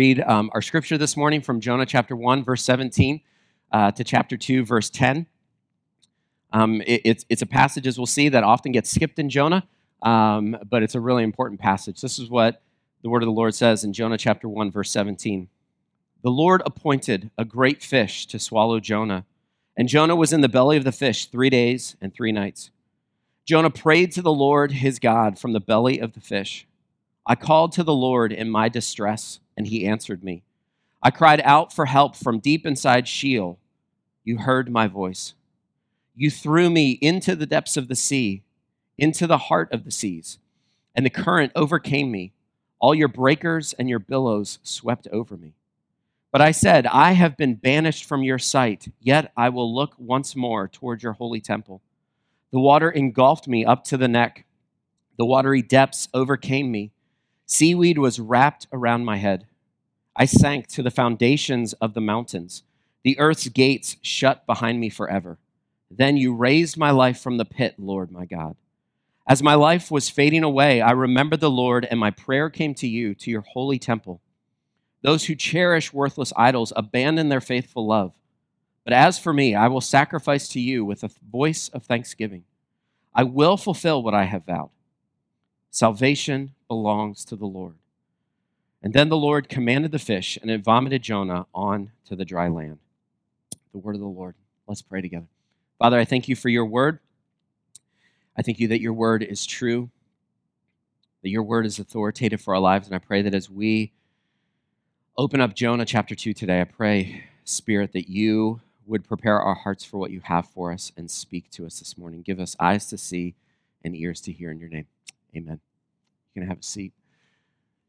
Read um, our scripture this morning from Jonah chapter 1, verse 17 uh, to chapter 2, verse 10. Um, it, it's, it's a passage, as we'll see, that often gets skipped in Jonah, um, but it's a really important passage. This is what the word of the Lord says in Jonah chapter 1, verse 17. The Lord appointed a great fish to swallow Jonah, and Jonah was in the belly of the fish three days and three nights. Jonah prayed to the Lord his God from the belly of the fish. I called to the Lord in my distress, and he answered me. I cried out for help from deep inside Sheol. You heard my voice. You threw me into the depths of the sea, into the heart of the seas, and the current overcame me. All your breakers and your billows swept over me. But I said, I have been banished from your sight, yet I will look once more toward your holy temple. The water engulfed me up to the neck, the watery depths overcame me. Seaweed was wrapped around my head. I sank to the foundations of the mountains. The earth's gates shut behind me forever. Then you raised my life from the pit, Lord my God. As my life was fading away, I remembered the Lord, and my prayer came to you, to your holy temple. Those who cherish worthless idols abandon their faithful love. But as for me, I will sacrifice to you with a voice of thanksgiving. I will fulfill what I have vowed. Salvation belongs to the Lord. And then the Lord commanded the fish, and it vomited Jonah on to the dry land. The word of the Lord. Let's pray together. Father, I thank you for your word. I thank you that your word is true, that your word is authoritative for our lives. And I pray that as we open up Jonah chapter 2 today, I pray, Spirit, that you would prepare our hearts for what you have for us and speak to us this morning. Give us eyes to see and ears to hear in your name. Amen. You can have a seat.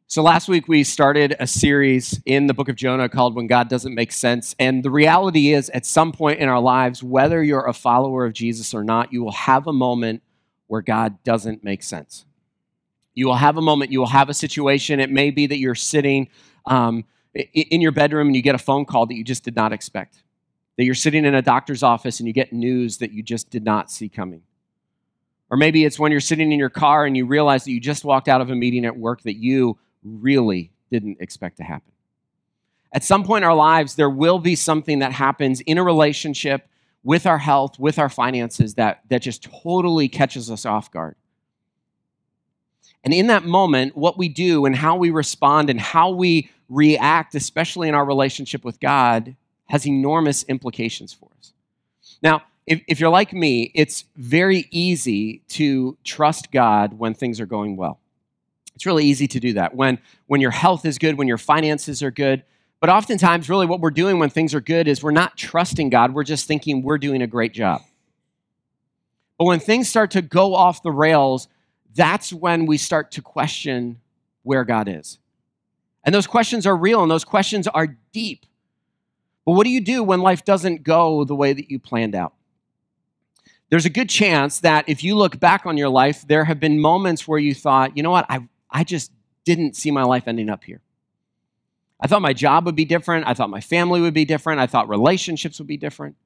So, last week we started a series in the book of Jonah called When God Doesn't Make Sense. And the reality is, at some point in our lives, whether you're a follower of Jesus or not, you will have a moment where God doesn't make sense. You will have a moment, you will have a situation. It may be that you're sitting um, in your bedroom and you get a phone call that you just did not expect. That you're sitting in a doctor's office and you get news that you just did not see coming. Or maybe it's when you're sitting in your car and you realize that you just walked out of a meeting at work that you really didn't expect to happen. At some point in our lives, there will be something that happens in a relationship with our health, with our finances, that, that just totally catches us off guard. And in that moment, what we do and how we respond and how we react, especially in our relationship with God, has enormous implications for us. Now, if, if you're like me, it's very easy to trust God when things are going well. It's really easy to do that when, when your health is good, when your finances are good. But oftentimes, really, what we're doing when things are good is we're not trusting God, we're just thinking we're doing a great job. But when things start to go off the rails, that's when we start to question where God is. And those questions are real and those questions are deep. But what do you do when life doesn't go the way that you planned out? There's a good chance that if you look back on your life, there have been moments where you thought, you know what, I, I just didn't see my life ending up here. I thought my job would be different. I thought my family would be different. I thought relationships would be different.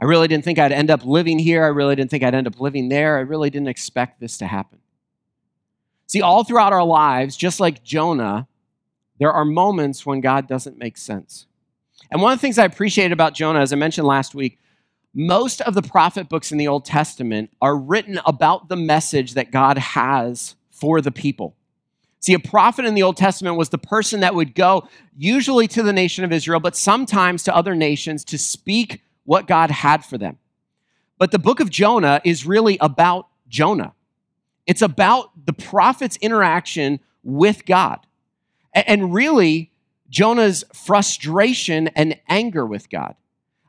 I really didn't think I'd end up living here. I really didn't think I'd end up living there. I really didn't expect this to happen. See, all throughout our lives, just like Jonah, there are moments when God doesn't make sense. And one of the things I appreciate about Jonah, as I mentioned last week, most of the prophet books in the Old Testament are written about the message that God has for the people. See, a prophet in the Old Testament was the person that would go usually to the nation of Israel, but sometimes to other nations to speak what God had for them. But the book of Jonah is really about Jonah. It's about the prophet's interaction with God. And really, Jonah's frustration and anger with God.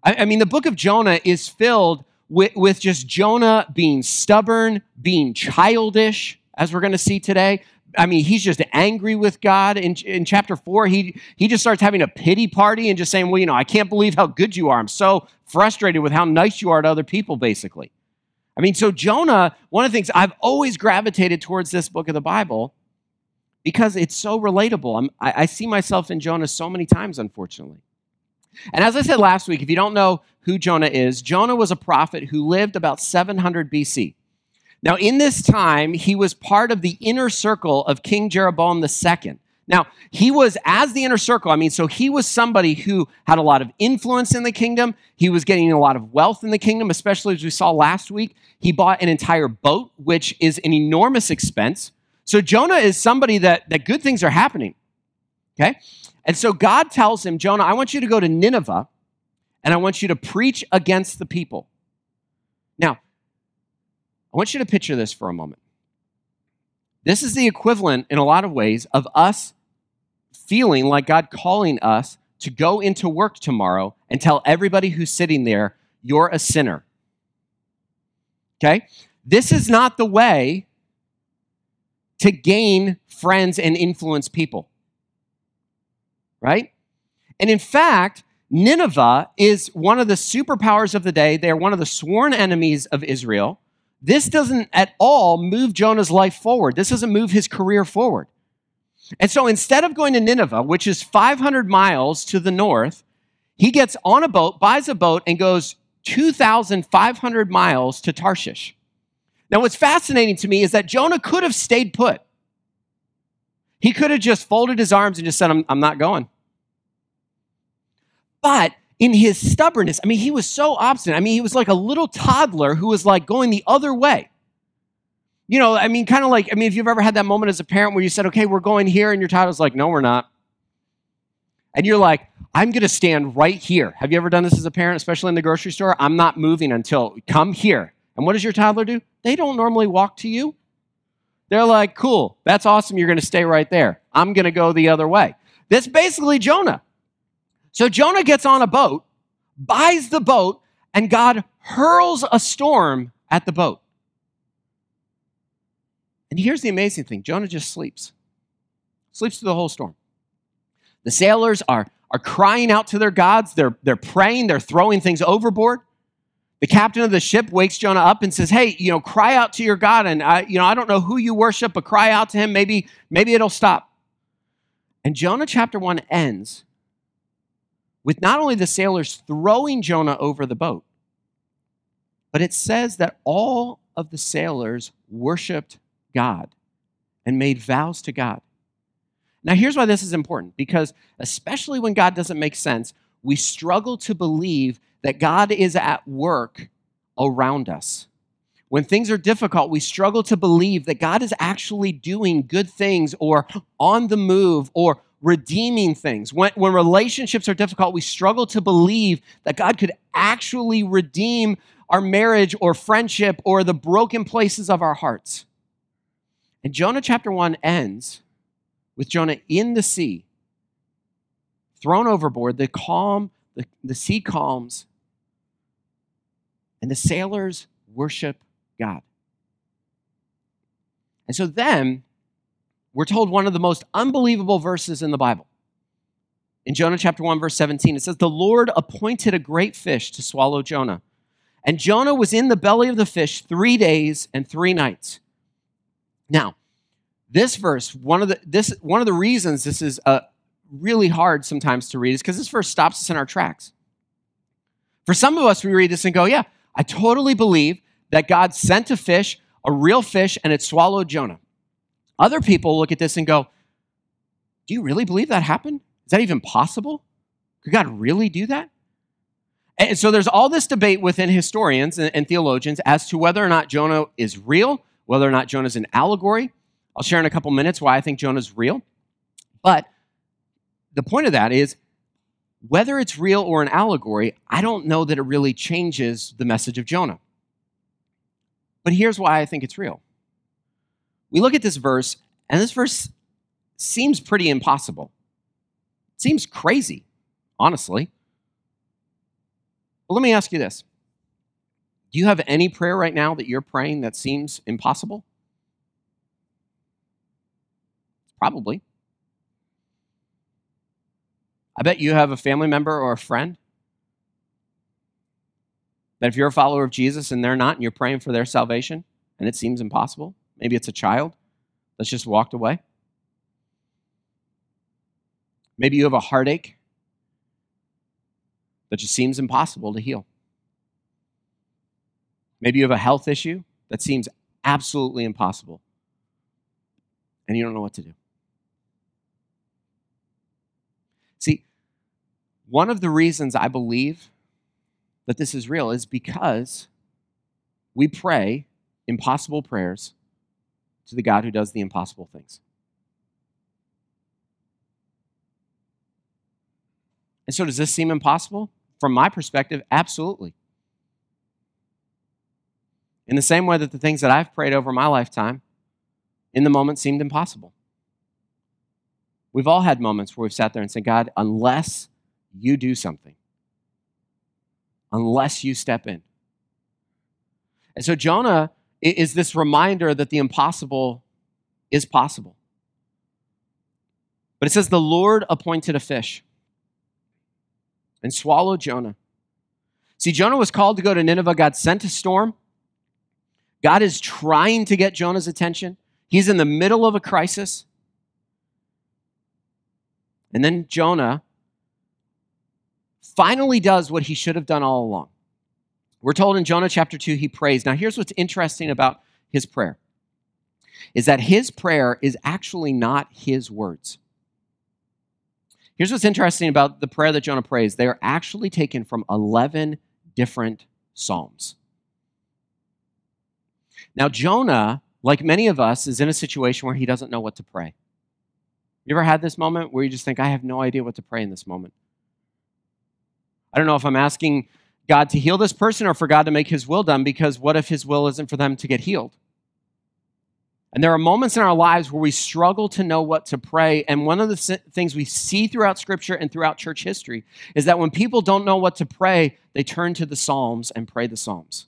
I, mean, the book of Jonah is filled with, with just Jonah being stubborn, being childish, as we're going to see today. I mean, he's just angry with God. In, in chapter four, he, he just starts having a pity party and just saying, Well, you know, I can't believe how good you are. I'm so frustrated with how nice you are to other people, basically. I mean, so Jonah, one of the things I've always gravitated towards this book of the Bible because it's so relatable. I, I see myself in Jonah so many times, unfortunately. And as I said last week, if you don't know who Jonah is, Jonah was a prophet who lived about 700 BC. Now, in this time, he was part of the inner circle of King Jeroboam II. Now, he was as the inner circle. I mean, so he was somebody who had a lot of influence in the kingdom. He was getting a lot of wealth in the kingdom, especially as we saw last week. He bought an entire boat, which is an enormous expense. So Jonah is somebody that, that good things are happening. Okay? And so God tells him, Jonah, I want you to go to Nineveh and I want you to preach against the people. Now, I want you to picture this for a moment. This is the equivalent, in a lot of ways, of us feeling like God calling us to go into work tomorrow and tell everybody who's sitting there, you're a sinner. Okay? This is not the way to gain friends and influence people. Right? And in fact, Nineveh is one of the superpowers of the day. They're one of the sworn enemies of Israel. This doesn't at all move Jonah's life forward. This doesn't move his career forward. And so instead of going to Nineveh, which is 500 miles to the north, he gets on a boat, buys a boat, and goes 2,500 miles to Tarshish. Now, what's fascinating to me is that Jonah could have stayed put. He could have just folded his arms and just said, I'm, I'm not going. But in his stubbornness, I mean, he was so obstinate. I mean, he was like a little toddler who was like going the other way. You know, I mean, kind of like, I mean, if you've ever had that moment as a parent where you said, okay, we're going here, and your toddler's like, no, we're not. And you're like, I'm going to stand right here. Have you ever done this as a parent, especially in the grocery store? I'm not moving until come here. And what does your toddler do? They don't normally walk to you. They're like, cool, that's awesome. You're going to stay right there. I'm going to go the other way. That's basically Jonah. So Jonah gets on a boat, buys the boat, and God hurls a storm at the boat. And here's the amazing thing Jonah just sleeps, sleeps through the whole storm. The sailors are, are crying out to their gods, they're, they're praying, they're throwing things overboard. The captain of the ship wakes Jonah up and says, "Hey, you know, cry out to your God, and I, you know, I don't know who you worship, but cry out to him. Maybe, maybe it'll stop." And Jonah chapter one ends with not only the sailors throwing Jonah over the boat, but it says that all of the sailors worshiped God and made vows to God. Now, here's why this is important because, especially when God doesn't make sense, we struggle to believe that God is at work around us. When things are difficult, we struggle to believe that God is actually doing good things or on the move or redeeming things. When, when relationships are difficult, we struggle to believe that God could actually redeem our marriage or friendship or the broken places of our hearts. And Jonah chapter 1 ends with Jonah in the sea, thrown overboard. The calm, the, the sea calms, and the sailors worship God. And so then we're told one of the most unbelievable verses in the Bible. In Jonah chapter 1, verse 17, it says, The Lord appointed a great fish to swallow Jonah. And Jonah was in the belly of the fish three days and three nights. Now, this verse, one of the this one of the reasons this is uh, really hard sometimes to read is because this verse stops us in our tracks. For some of us, we read this and go, "Yeah, I totally believe that God sent a fish, a real fish, and it swallowed Jonah." Other people look at this and go, Do you really believe that happened? Is that even possible? Could God really do that? And so there's all this debate within historians and, theologians as to whether or not Jonah is real, whether or not Jonah is an allegory. I'll share in a couple minutes why I think Jonah is real. But the point of that is whether it's real or an allegory, I don't know that it really changes the message of Jonah. But here's why I think it's real we look at this verse, and this verse seems pretty impossible. It seems crazy, honestly. But let me ask you this Do you have any prayer right now that you're praying that seems impossible? Probably. I bet you have a family member or a friend that if you're a follower of Jesus and they're not, and you're praying for their salvation and it seems impossible, Maybe it's a child that's just walked away. Maybe you have a heartache that just seems impossible to heal. Maybe you have a health issue that seems absolutely impossible and you don't know what to do. See, one of the reasons I believe that this is real is because we pray impossible prayers to the God who does the impossible things. And so, does this seem impossible? From my perspective, absolutely. In the same way that the things that I've prayed over my lifetime in the moment seemed impossible. We've all had moments where we've sat there and said, God, unless you do something, unless you step in. And so Jonah is this reminder that the impossible is possible. But it says, the Lord appointed a fish and swallowed Jonah. See, Jonah was called to go to Nineveh. God sent a storm. God is trying to get Jonah's attention. He's in the middle of a crisis. And then Jonah finally does what he should have done all along. We're told in Jonah chapter 2 he prays. Now here's what's interesting about his prayer. Is that his prayer is actually not his words. Here's what's interesting about the prayer that Jonah prays. They are actually taken from 11 different psalms. Now Jonah, like many of us, is in a situation where he doesn't know what to pray. You ever had this moment where you just think, I have no idea what to pray in this moment? I don't know if I'm asking God to heal this person or for God to make his will done because what if his will isn't for them to get healed? And there are moments in our lives where we struggle to know what to pray. And one of the things we see throughout scripture and throughout church history is that when people don't know what to pray, they turn to the Psalms and pray the Psalms.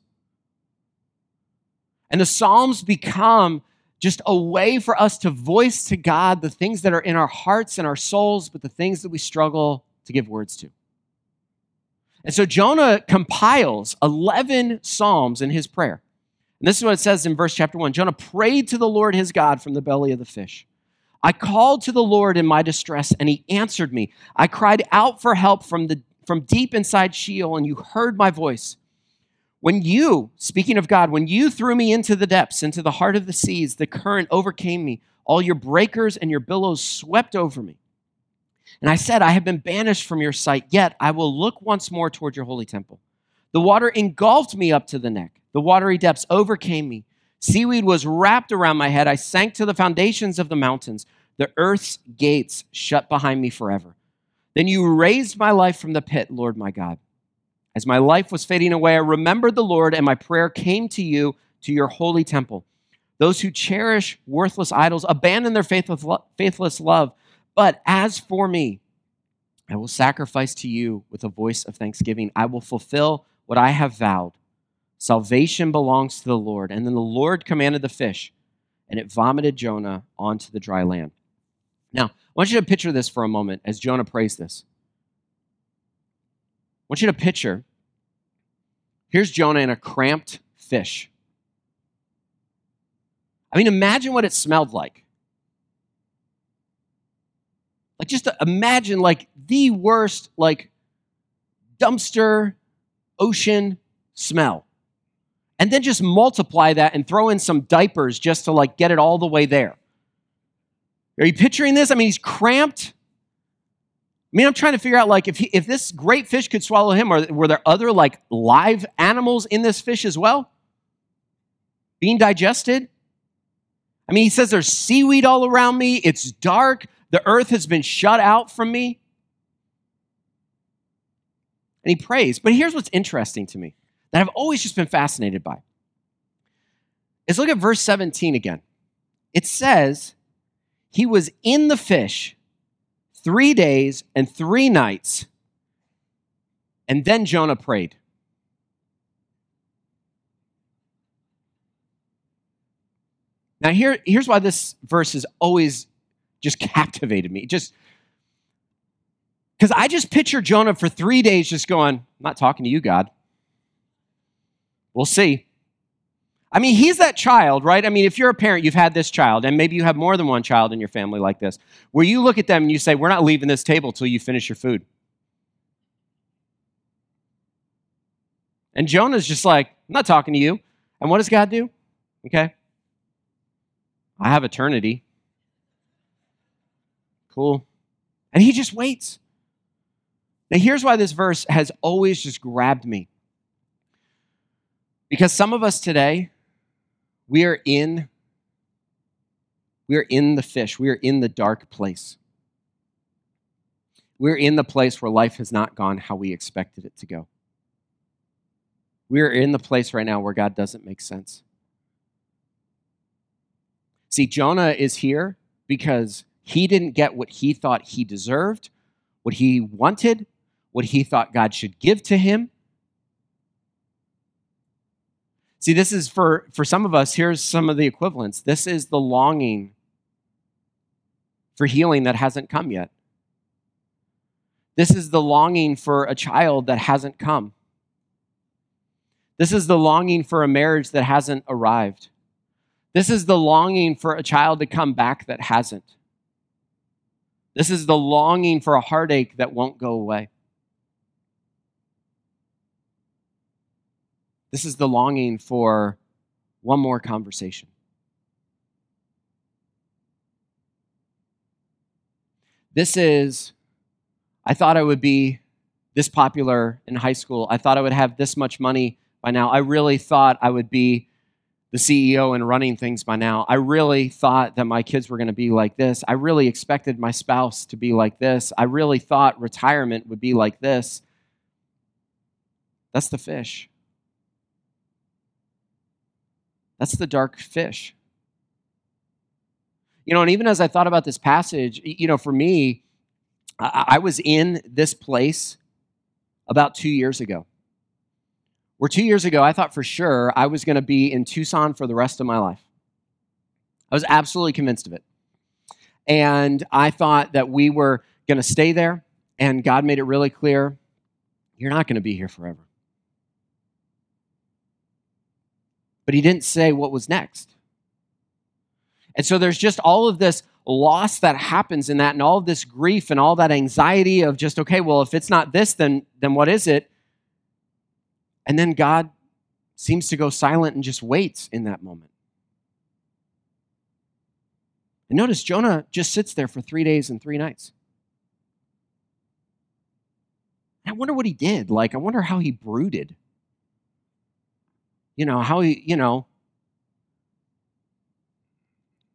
And the Psalms become just a way for us to voice to God the things that are in our hearts and our souls, but the things that we struggle to give words to. And so Jonah compiles 11 Psalms in his prayer. And this is what it says in verse chapter 1 Jonah prayed to the Lord his God from the belly of the fish. I called to the Lord in my distress, and he answered me. I cried out for help from, the, from deep inside Sheol, and you heard my voice. When you, speaking of God, when you threw me into the depths, into the heart of the seas, the current overcame me. All your breakers and your billows swept over me. And I said, I have been banished from your sight, yet I will look once more toward your holy temple. The water engulfed me up to the neck, the watery depths overcame me. Seaweed was wrapped around my head. I sank to the foundations of the mountains. The earth's gates shut behind me forever. Then you raised my life from the pit, Lord my God. As my life was fading away, I remembered the Lord, and my prayer came to you, to your holy temple. Those who cherish worthless idols abandon their faithless love but as for me, I will sacrifice to you with a voice of thanksgiving. I will fulfill what I have vowed. Salvation belongs to the Lord. And then the Lord commanded the fish, and it vomited Jonah onto the dry land. Now, I want you to picture this for a moment as Jonah prays this. I want you to picture here's Jonah in a cramped fish. I mean, imagine what it smelled like. Like just imagine like the worst like dumpster ocean smell. And then just multiply that and throw in some diapers just to like get it all the way there. Are you picturing this? I mean, he's cramped. I mean, I'm trying to figure out like if he, if this great fish could swallow him, or were there other like live animals in this fish as well, being digested? I mean, he says there's seaweed all around me. It's dark. The earth has been shut out from me. And he prays. But here's what's interesting to me that I've always just been fascinated by. Is look at verse 17 again. It says, He was in the fish three days and three nights, and then Jonah prayed. Now, here, here's why this verse is always just captivated me. Just because I just picture Jonah for three days just going, I'm not talking to you, God. We'll see. I mean, he's that child, right? I mean, if you're a parent, you've had this child, and maybe you have more than one child in your family like this, where you look at them and you say, We're not leaving this table till you finish your food. And Jonah's just like, I'm not talking to you. And what does God do? Okay. I have eternity. Cool. And he just waits. Now, here's why this verse has always just grabbed me. Because some of us today, we are in we are in the fish. We are in the dark place. We're in the place where life has not gone how we expected it to go. We're in the place right now where God doesn't make sense. See, Jonah is here because he didn't get what he thought he deserved, what he wanted, what he thought God should give to him. See, this is for, for some of us, here's some of the equivalents. This is the longing for healing that hasn't come yet. This is the longing for a child that hasn't come. This is the longing for a marriage that hasn't arrived. This is the longing for a child to come back that hasn't. This is the longing for a heartache that won't go away. This is the longing for one more conversation. This is, I thought I would be this popular in high school. I thought I would have this much money by now. I really thought I would be the CEO and running things by now. I really thought that my kids were going to be like this. I really expected my spouse to be like this. I really thought retirement would be like this. That's the fish. That's the dark fish. You know, and even as I thought about this passage, you know, for me, I, was in this place about two years ago. Where two years ago, I thought for sure I was going to be in Tucson for the rest of my life. I was absolutely convinced of it. And I thought that we were going to stay there, and God made it really clear you're not going to be here forever. but he didn't say what was next. And so there's just all of this loss that happens in that and all of this grief and all that anxiety of just okay, well if it's not this then then what is it? And then God seems to go silent and just waits in that moment. And notice Jonah just sits there for 3 days and 3 nights. I wonder what he did. Like I wonder how he brooded you know, how he, you know,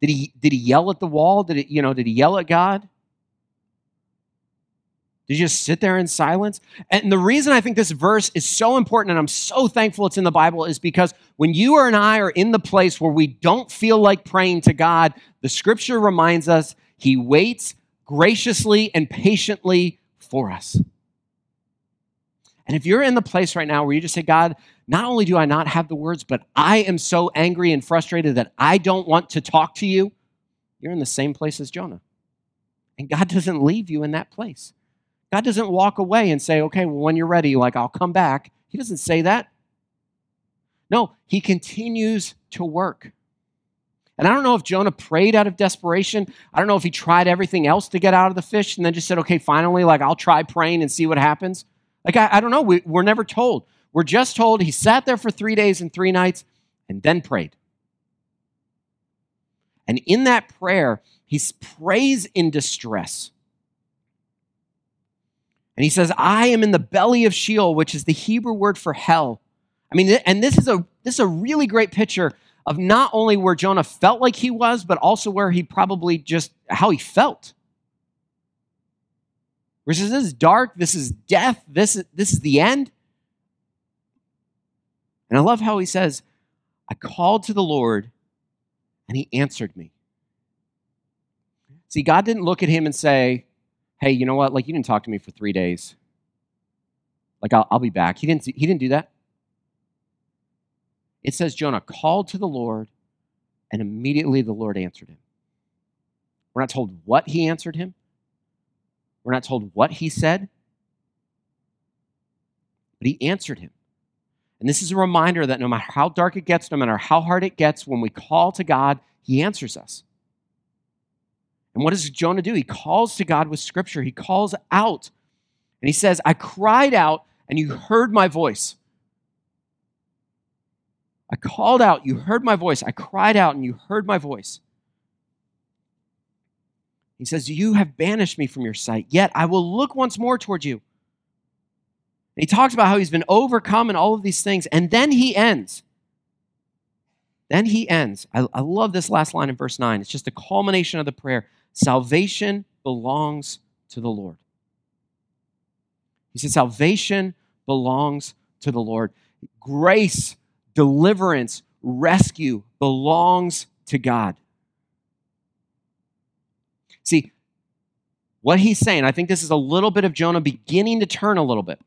did he did he yell at the wall? Did it, you know, did he yell at God? Did you just sit there in silence? And the reason I think this verse is so important, and I'm so thankful it's in the Bible, is because when you and I are in the place where we don't feel like praying to God, the scripture reminds us he waits graciously and patiently for us. And if you're in the place right now where you just say, God, not only do I not have the words, but I am so angry and frustrated that I don't want to talk to you, you're in the same place as Jonah. And God doesn't leave you in that place. God doesn't walk away and say, okay, well, when you're ready, like, I'll come back. He doesn't say that. No, he continues to work. And I don't know if Jonah prayed out of desperation. I don't know if he tried everything else to get out of the fish and then just said, okay, finally, like, I'll try praying and see what happens. Like, I, I don't know. We, we're never told. We're just told he sat there for three days and three nights and then prayed. And in that prayer, he prays in distress. And he says, I am in the belly of Sheol, which is the Hebrew word for hell. I mean, and this is a this is a really great picture of not only where Jonah felt like he was, but also where he probably just how he felt. Where he says, This is dark, this is death, this is this is the end. And I love how he says, I called to the Lord and he answered me. See, God didn't look at him and say, Hey, you know what? Like, you didn't talk to me for three days. Like, I'll, I'll be back. He didn't, he didn't do that. It says Jonah called to the Lord and immediately the Lord answered him. We're not told what he answered him, we're not told what he said, but he answered him. And this is a reminder that no matter how dark it gets, no matter how hard it gets, when we call to God, He answers us. And what does Jonah do? He calls to God with scripture. He calls out and he says, I cried out and you heard my voice. I called out, you heard my voice. I cried out and you heard my voice. He says, You have banished me from your sight, yet I will look once more toward you. he talks about how he's been overcome and all of these things. And then he ends. Then he ends. I, I love this last line in verse 9. It's just a culmination of the prayer. Salvation belongs to the Lord. He said, Salvation belongs to the Lord. Grace, deliverance, rescue belongs to God. See, what he's saying, I think this is a little bit of Jonah beginning to turn a little bit.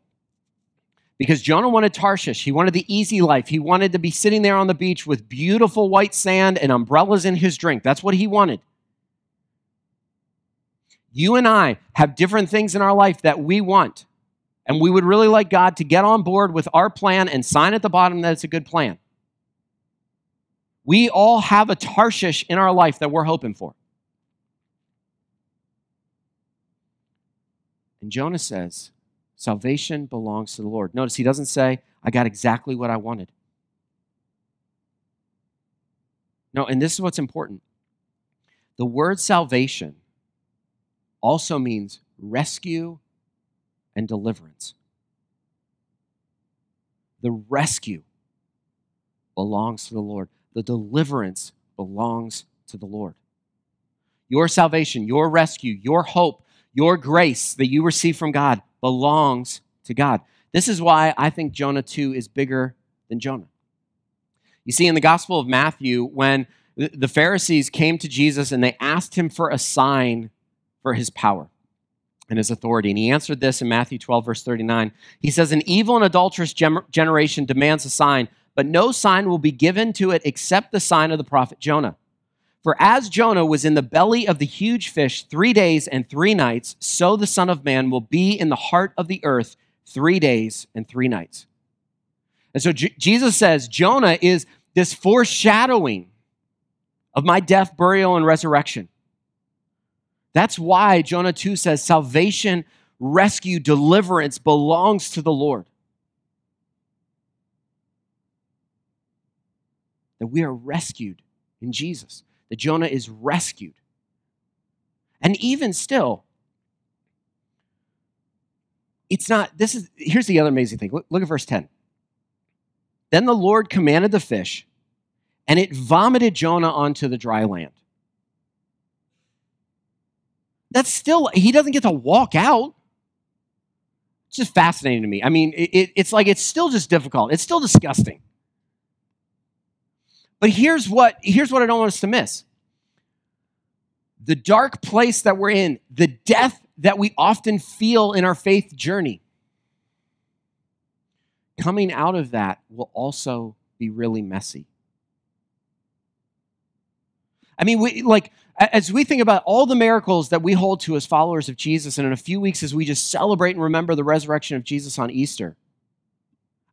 Because Jonah wanted Tarshish. He wanted the easy life. He wanted to be sitting there on the beach with beautiful white sand and umbrellas in his drink. That's what he wanted. You and I have different things in our life that we want. And we would really like God to get on board with our plan and sign at the bottom that it's a good plan. We all have a Tarshish in our life that we're hoping for. And Jonah says, Salvation belongs to the Lord. Notice he doesn't say, I got exactly what I wanted. No, and this is what's important. The word salvation also means rescue and deliverance. The rescue belongs to the Lord, the deliverance belongs to the Lord. Your salvation, your rescue, your hope, your grace that you receive from God belongs to God. This is why I think Jonah 2 is bigger than Jonah. You see, in the Gospel of Matthew, when the Pharisees came to Jesus and they asked him for a sign for his power and his authority. And he answered this in Matthew 12, verse 39. He says, An evil and adulterous generation demands a sign, but no sign will be given to it except the sign of the prophet Jonah. For as Jonah was in the belly of the huge fish three days and three nights, so the Son of Man will be in the heart of the earth three days and three nights. And so J- Jesus says Jonah is this foreshadowing of my death, burial, and resurrection. That's why Jonah 2 says salvation, rescue, deliverance belongs to the Lord. That we are rescued in Jesus that Jonah is rescued. And even still, it's not, this is, here's the other amazing thing. Look, look at verse 10. Then the Lord commanded the fish, and it vomited Jonah onto the dry land. That's still, he doesn't get to walk out. It's just fascinating to me. I mean, it, it's like it's still just difficult. It's still disgusting. But here's what here's what I don't want us to miss. The dark place that we're in, the death that we often feel in our faith journey. Coming out of that will also be really messy. I mean, we like as we think about all the miracles that we hold to as followers of Jesus, and in a few weeks as we just celebrate and remember the resurrection of Jesus on Easter.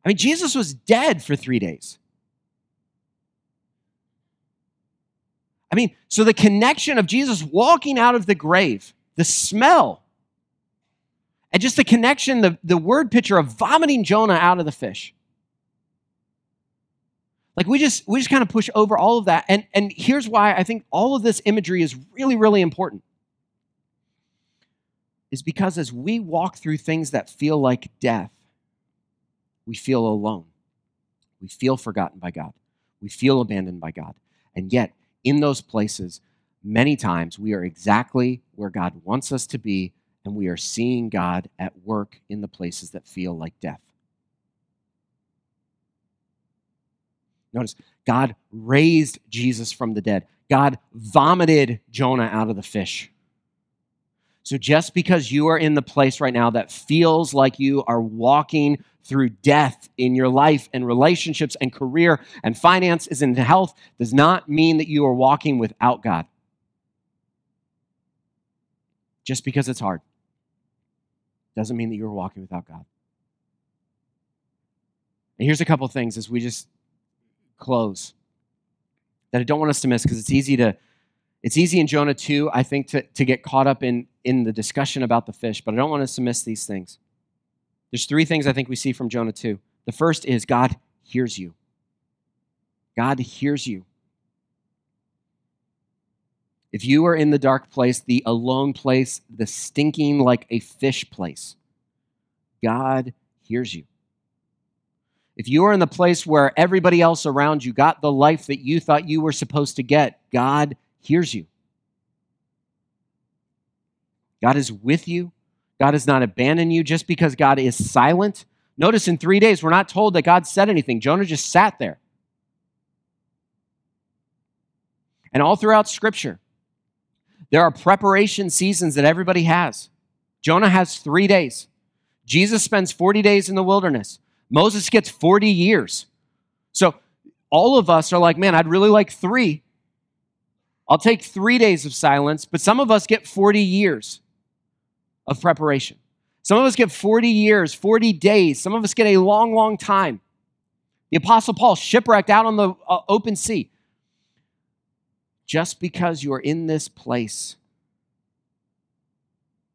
I mean, Jesus was dead for three days. I mean, so the connection of Jesus walking out of the grave, the smell, and just the connection, the, the word picture of vomiting Jonah out of the fish. Like we just we just kind of push over all of that. And, and here's why I think all of this imagery is really, really important. Is because as we walk through things that feel like death, we feel alone. We feel forgotten by God. We feel abandoned by God. And yet, in those places, many times we are exactly where God wants us to be, and we are seeing God at work in the places that feel like death. Notice, God raised Jesus from the dead. God vomited Jonah out of the fish. So just because you are in the place right now that feels like you are walking through death in your life and relationships and career and finances and health does not mean that you are walking without God. Just because it's hard doesn't mean that you're walking without God. And here's a couple things as we just close that I don't want us to miss because it's easy to it's easy in Jonah 2, I think, to, to get caught up in, in the discussion about the fish, but I don't want us to miss these things. There's three things I think we see from Jonah 2. The first is God hears you. God hears you. If you are in the dark place, the alone place, the stinking like a fish place, God hears you. If you are in the place where everybody else around you got the life that you thought you were supposed to get, God hears you. God is with you. God has not abandoned you just because God is silent. Notice in three days, we're not told that God said anything. Jonah just sat there. And all throughout Scripture, there are preparation seasons that everybody has. Jonah has three days. Jesus spends 40 days in the wilderness. Moses gets 40 years. So all of us are like, man, I'd really like three. I'll take three days of silence, but some of us get 40 years of preparation. Some of us get 40 years, 40 days. Some of us get a long, long time. The Apostle Paul shipwrecked out on the uh, open sea. Just because you are in this place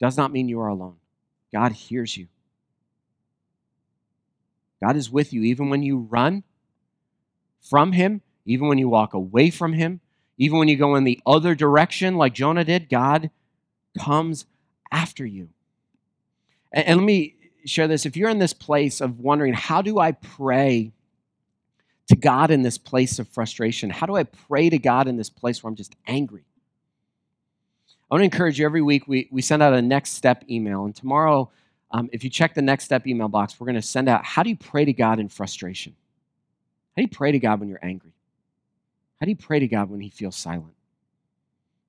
does not mean you are alone. God hears you. God is with you even when you run from Him, even when you walk away from Him, even when you go in the other direction like Jonah did. God comes after you. And, and let me share this. If you're in this place of wondering, how do I pray to God in this place of frustration? How do I pray to God in this place where I'm just angry? I want to encourage you every week, we, we send out a next step email. And tomorrow, um, if you check the next step email box, we're going to send out how do you pray to God in frustration? How do you pray to God when you're angry? How do you pray to God when he feels silent?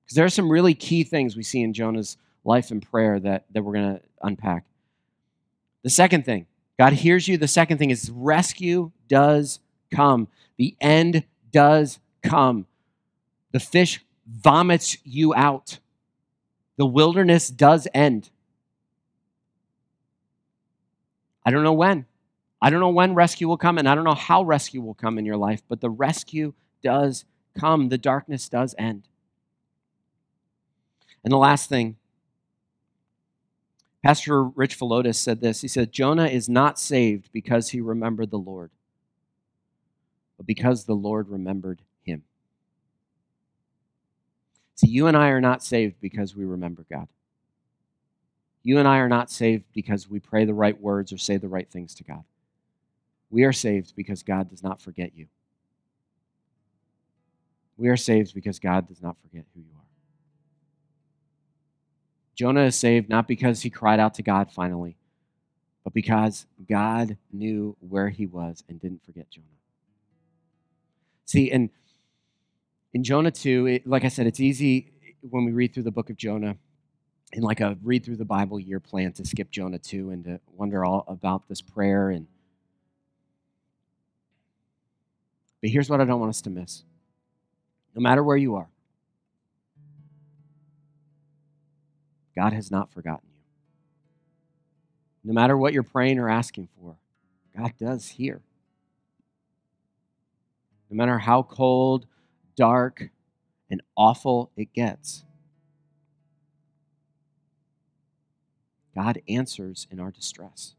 Because there are some really key things we see in Jonah's life and prayer that, that we're going to unpack. The second thing, God hears you. The second thing is rescue does come. The end does come. The fish vomits you out. The wilderness does end. I don't know when. I don't know when rescue will come, and I don't know how rescue will come in your life, but the rescue does come. The darkness does end. And the last thing Pastor Rich Villodas said this. He said, Jonah is not saved because he remembered the Lord, but because the Lord remembered him. See, you and I are not saved because we remember God. You and I are not saved because we pray the right words or say the right things to God. We are saved because God does not forget you. We are saved because God does not forget who you are. Jonah is saved not because he cried out to God finally, but because God knew where he was and didn't forget Jonah. See, and in Jonah 2, it, like I said, it's easy when we read through the book of Jonah in like a read through the Bible year plan to skip Jonah 2 and to wonder all about this prayer and But here's what I don't want us to miss. No matter where you are, God has not forgotten you. No matter what you're praying or asking for, God does hear. No matter how cold, dark, and awful it gets, God answers in our distress.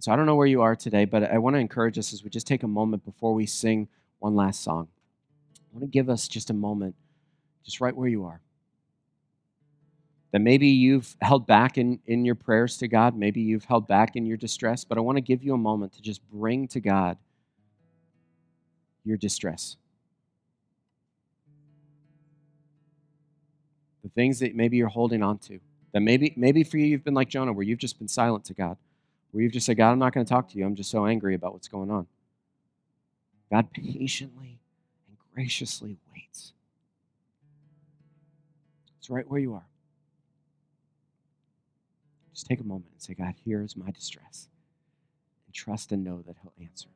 So I don't know where you are today, but I want to encourage us as we just take a moment before we sing one last song. I want to give us just a moment, just right where you are. That maybe you've held back in, in your prayers to God, maybe you've held back in your distress, but I want to give you a moment to just bring to God your distress. The things that maybe you're holding on to. That maybe, maybe for you, you've been like Jonah, where you've just been silent to God, where you've just said, God, I'm not going to talk to you. I'm just so angry about what's going on. God patiently and graciously waits. It's right where you are. Just take a moment and say, God, here is my distress. And trust and know that He'll answer.